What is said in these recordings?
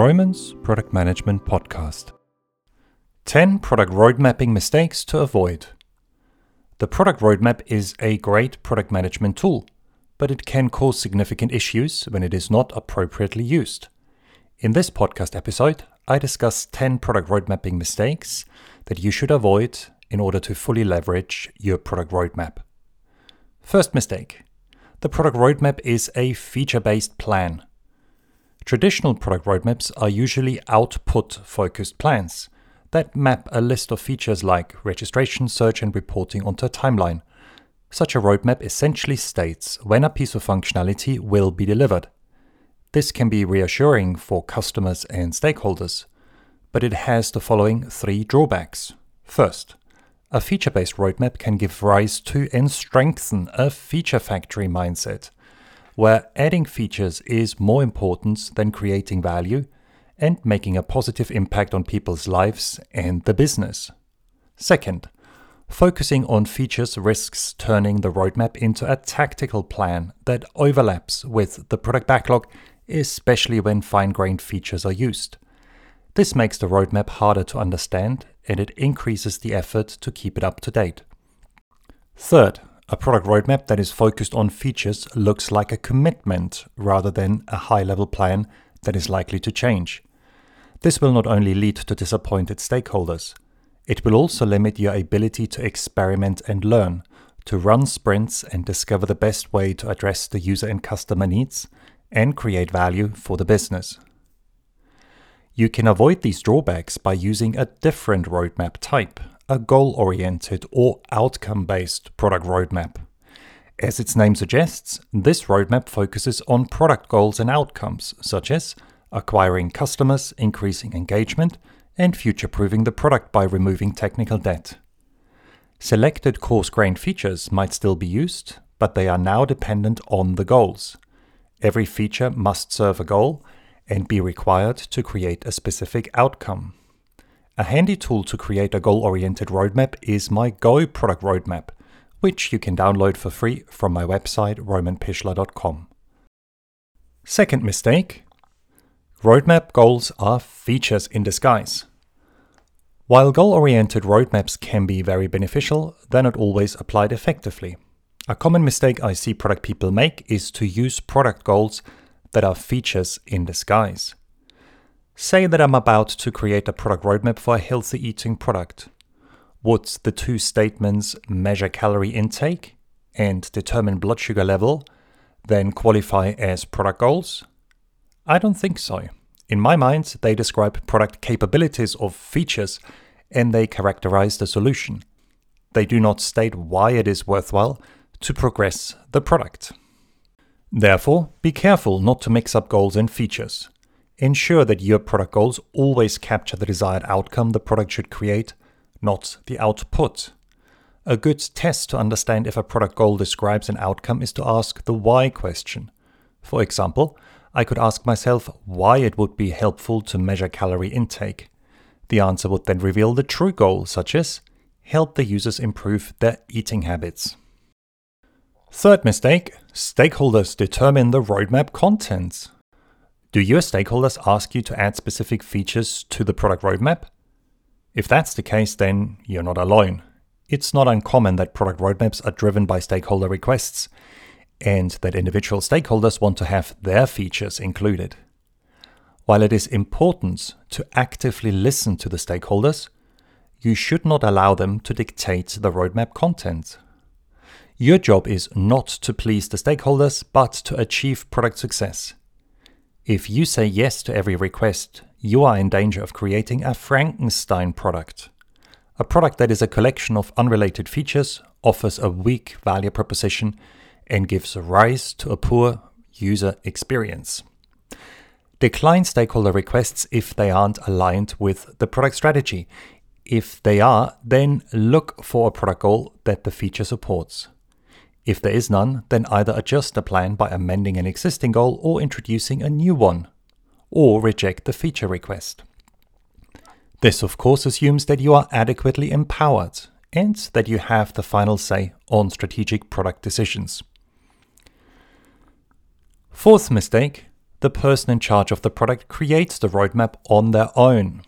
Roman's Product Management Podcast. 10 Product Roadmapping Mistakes to Avoid. The product roadmap is a great product management tool, but it can cause significant issues when it is not appropriately used. In this podcast episode, I discuss 10 product roadmapping mistakes that you should avoid in order to fully leverage your product roadmap. First mistake the product roadmap is a feature based plan. Traditional product roadmaps are usually output focused plans that map a list of features like registration, search, and reporting onto a timeline. Such a roadmap essentially states when a piece of functionality will be delivered. This can be reassuring for customers and stakeholders, but it has the following three drawbacks. First, a feature based roadmap can give rise to and strengthen a feature factory mindset, where adding features is more important than creating value and making a positive impact on people's lives and the business. Second, focusing on features risks turning the roadmap into a tactical plan that overlaps with the product backlog, especially when fine grained features are used. This makes the roadmap harder to understand and it increases the effort to keep it up to date. Third, a product roadmap that is focused on features looks like a commitment rather than a high level plan that is likely to change. This will not only lead to disappointed stakeholders, it will also limit your ability to experiment and learn, to run sprints and discover the best way to address the user and customer needs, and create value for the business. You can avoid these drawbacks by using a different roadmap type, a goal oriented or outcome based product roadmap. As its name suggests, this roadmap focuses on product goals and outcomes, such as acquiring customers, increasing engagement, and future proofing the product by removing technical debt. Selected coarse grained features might still be used, but they are now dependent on the goals. Every feature must serve a goal and be required to create a specific outcome. A handy tool to create a goal oriented roadmap is my Go product roadmap, which you can download for free from my website romanpichler.com. Second mistake Roadmap goals are features in disguise. While goal oriented roadmaps can be very beneficial, they're not always applied effectively. A common mistake I see product people make is to use product goals that are features in disguise. Say that I'm about to create a product roadmap for a healthy eating product. Would the two statements measure calorie intake and determine blood sugar level then qualify as product goals? I don't think so. In my mind, they describe product capabilities of features and they characterize the solution. They do not state why it is worthwhile to progress the product. Therefore, be careful not to mix up goals and features. Ensure that your product goals always capture the desired outcome the product should create, not the output. A good test to understand if a product goal describes an outcome is to ask the why question. For example, I could ask myself why it would be helpful to measure calorie intake. The answer would then reveal the true goal, such as help the users improve their eating habits. Third mistake stakeholders determine the roadmap contents. Do your stakeholders ask you to add specific features to the product roadmap? If that's the case, then you're not alone. It's not uncommon that product roadmaps are driven by stakeholder requests and that individual stakeholders want to have their features included. While it is important to actively listen to the stakeholders, you should not allow them to dictate the roadmap content. Your job is not to please the stakeholders, but to achieve product success. If you say yes to every request, you are in danger of creating a Frankenstein product. A product that is a collection of unrelated features, offers a weak value proposition, and gives rise to a poor user experience. Decline stakeholder requests if they aren't aligned with the product strategy. If they are, then look for a product goal that the feature supports. If there is none, then either adjust the plan by amending an existing goal or introducing a new one, or reject the feature request. This, of course, assumes that you are adequately empowered and that you have the final say on strategic product decisions. Fourth mistake the person in charge of the product creates the roadmap on their own.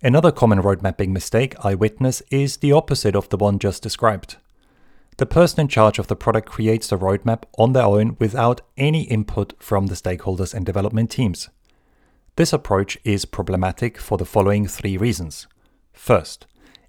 Another common road mapping mistake I witness is the opposite of the one just described. The person in charge of the product creates the roadmap on their own without any input from the stakeholders and development teams. This approach is problematic for the following three reasons. First,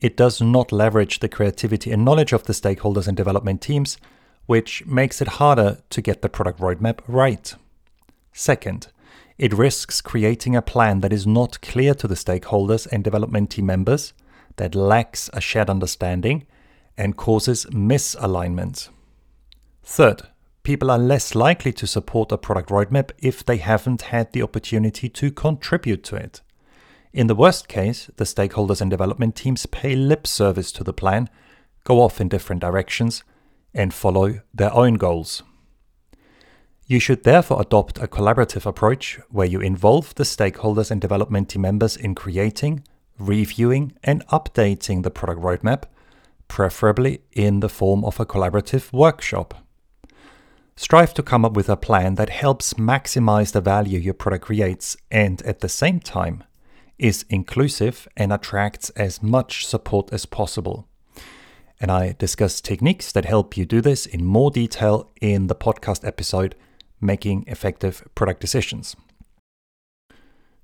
it does not leverage the creativity and knowledge of the stakeholders and development teams, which makes it harder to get the product roadmap right. Second, it risks creating a plan that is not clear to the stakeholders and development team members, that lacks a shared understanding, and causes misalignment. Third, people are less likely to support a product roadmap if they haven't had the opportunity to contribute to it. In the worst case, the stakeholders and development teams pay lip service to the plan, go off in different directions, and follow their own goals. You should therefore adopt a collaborative approach where you involve the stakeholders and development team members in creating, reviewing, and updating the product roadmap preferably in the form of a collaborative workshop. Strive to come up with a plan that helps maximize the value your product creates and at the same time is inclusive and attracts as much support as possible. And I discuss techniques that help you do this in more detail in the podcast episode, Making Effective Product Decisions.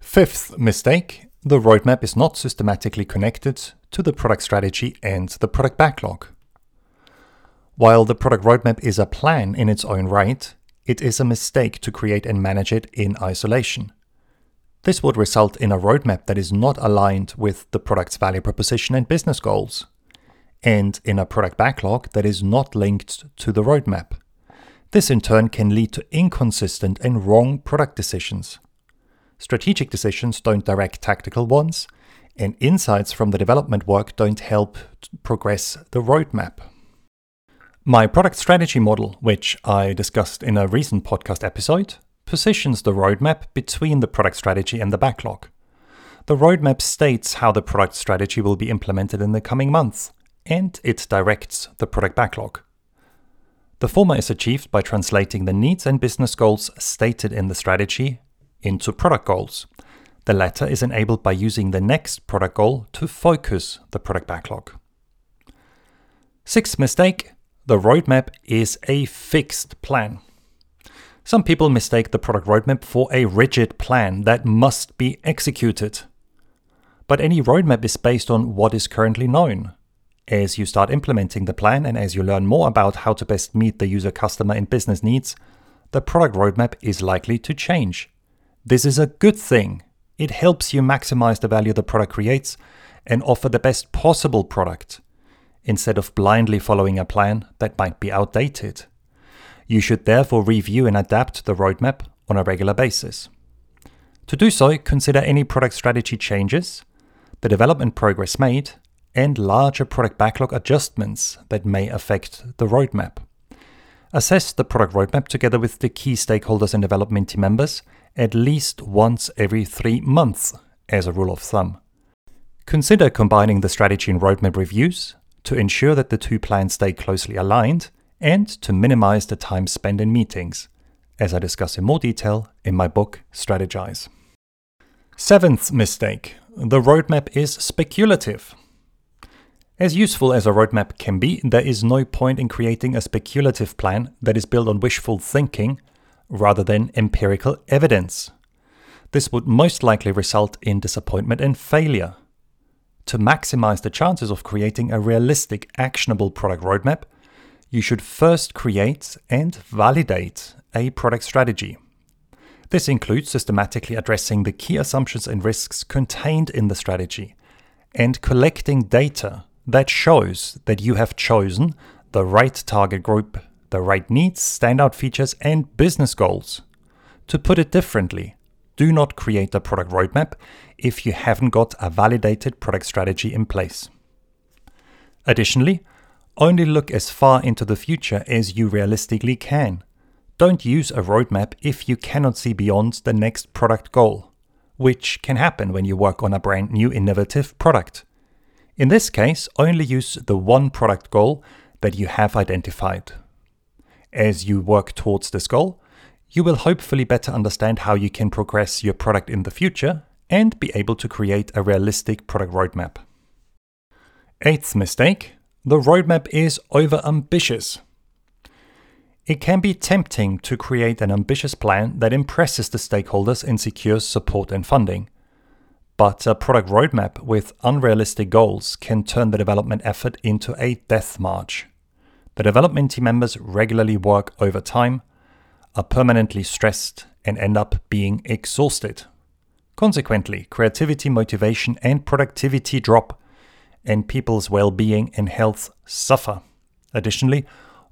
Fifth mistake the roadmap is not systematically connected to the product strategy and the product backlog. While the product roadmap is a plan in its own right, it is a mistake to create and manage it in isolation. This would result in a roadmap that is not aligned with the product's value proposition and business goals, and in a product backlog that is not linked to the roadmap. This in turn can lead to inconsistent and wrong product decisions. Strategic decisions don't direct tactical ones, and insights from the development work don't help progress the roadmap. My product strategy model, which I discussed in a recent podcast episode, positions the roadmap between the product strategy and the backlog. The roadmap states how the product strategy will be implemented in the coming months, and it directs the product backlog. The former is achieved by translating the needs and business goals stated in the strategy into product goals. The latter is enabled by using the next product goal to focus the product backlog. Sixth mistake the roadmap is a fixed plan. Some people mistake the product roadmap for a rigid plan that must be executed. But any roadmap is based on what is currently known. As you start implementing the plan and as you learn more about how to best meet the user, customer, and business needs, the product roadmap is likely to change. This is a good thing. It helps you maximize the value the product creates and offer the best possible product instead of blindly following a plan that might be outdated. You should therefore review and adapt the roadmap on a regular basis. To do so, consider any product strategy changes, the development progress made, and larger product backlog adjustments that may affect the roadmap. Assess the product roadmap together with the key stakeholders and development team members at least once every three months, as a rule of thumb. Consider combining the strategy and roadmap reviews to ensure that the two plans stay closely aligned and to minimize the time spent in meetings, as I discuss in more detail in my book Strategize. Seventh mistake the roadmap is speculative. As useful as a roadmap can be, there is no point in creating a speculative plan that is built on wishful thinking rather than empirical evidence. This would most likely result in disappointment and failure. To maximize the chances of creating a realistic, actionable product roadmap, you should first create and validate a product strategy. This includes systematically addressing the key assumptions and risks contained in the strategy and collecting data that shows that you have chosen the right target group the right needs, standout features, and business goals. To put it differently, do not create a product roadmap if you haven't got a validated product strategy in place. Additionally, only look as far into the future as you realistically can. Don't use a roadmap if you cannot see beyond the next product goal, which can happen when you work on a brand new innovative product. In this case, only use the one product goal that you have identified as you work towards this goal, you will hopefully better understand how you can progress your product in the future and be able to create a realistic product roadmap. Eighth mistake the roadmap is over ambitious. It can be tempting to create an ambitious plan that impresses the stakeholders and secures support and funding. But a product roadmap with unrealistic goals can turn the development effort into a death march. The development team members regularly work overtime, are permanently stressed, and end up being exhausted. Consequently, creativity, motivation, and productivity drop, and people's well being and health suffer. Additionally,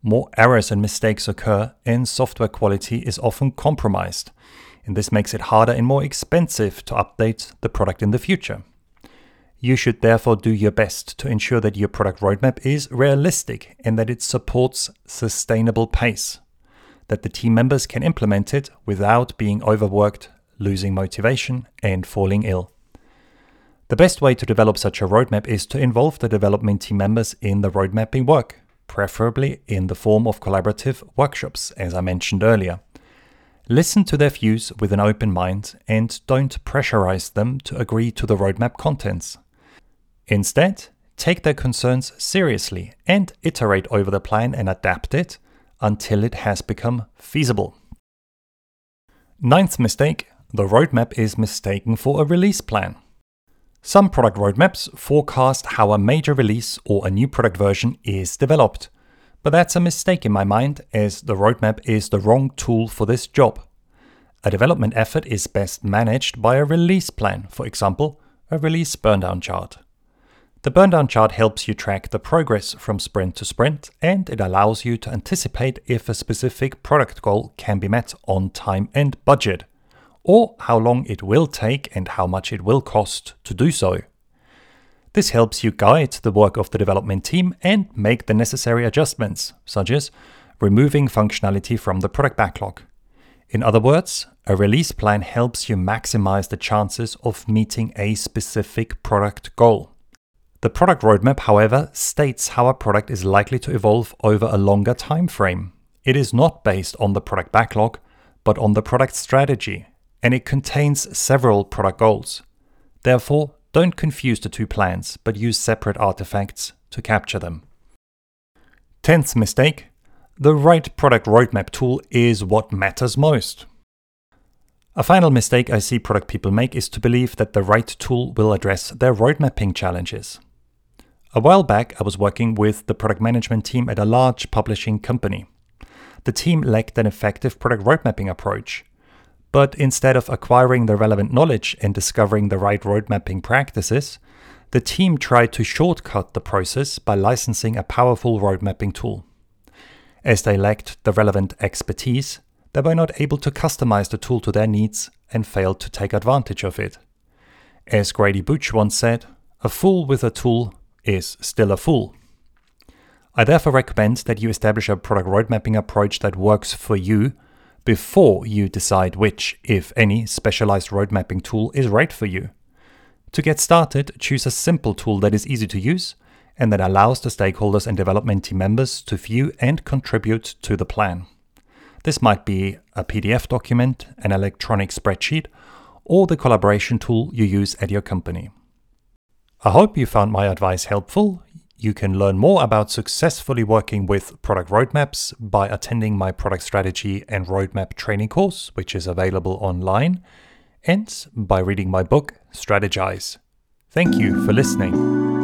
more errors and mistakes occur, and software quality is often compromised. And this makes it harder and more expensive to update the product in the future. You should therefore do your best to ensure that your product roadmap is realistic and that it supports sustainable pace, that the team members can implement it without being overworked, losing motivation, and falling ill. The best way to develop such a roadmap is to involve the development team members in the roadmapping work preferably in the form of collaborative workshops, as I mentioned earlier. Listen to their views with an open mind and don't pressurize them to agree to the roadmap contents. Instead, take their concerns seriously and iterate over the plan and adapt it until it has become feasible. Ninth mistake the roadmap is mistaken for a release plan. Some product roadmaps forecast how a major release or a new product version is developed. But that's a mistake in my mind, as the roadmap is the wrong tool for this job. A development effort is best managed by a release plan, for example, a release burndown chart. The burndown chart helps you track the progress from sprint to sprint, and it allows you to anticipate if a specific product goal can be met on time and budget or how long it will take and how much it will cost to do so. This helps you guide the work of the development team and make the necessary adjustments, such as removing functionality from the product backlog. In other words, a release plan helps you maximize the chances of meeting a specific product goal. The product roadmap, however, states how a product is likely to evolve over a longer time frame. It is not based on the product backlog, but on the product strategy, and it contains several product goals. Therefore, don't confuse the two plans, but use separate artifacts to capture them. Tenth mistake the right product roadmap tool is what matters most. A final mistake I see product people make is to believe that the right tool will address their roadmapping challenges. A while back, I was working with the product management team at a large publishing company. The team lacked an effective product roadmapping approach, but instead of acquiring the relevant knowledge and discovering the right road mapping practices, the team tried to shortcut the process by licensing a powerful road mapping tool. As they lacked the relevant expertise, they were not able to customize the tool to their needs and failed to take advantage of it. As Grady Booch once said, a fool with a tool is still a fool. I therefore recommend that you establish a product road mapping approach that works for you before you decide which, if any, specialized road mapping tool is right for you. To get started, choose a simple tool that is easy to use and that allows the stakeholders and development team members to view and contribute to the plan. This might be a PDF document, an electronic spreadsheet, or the collaboration tool you use at your company. I hope you found my advice helpful. You can learn more about successfully working with product roadmaps by attending my product strategy and roadmap training course, which is available online, and by reading my book, Strategize. Thank you for listening.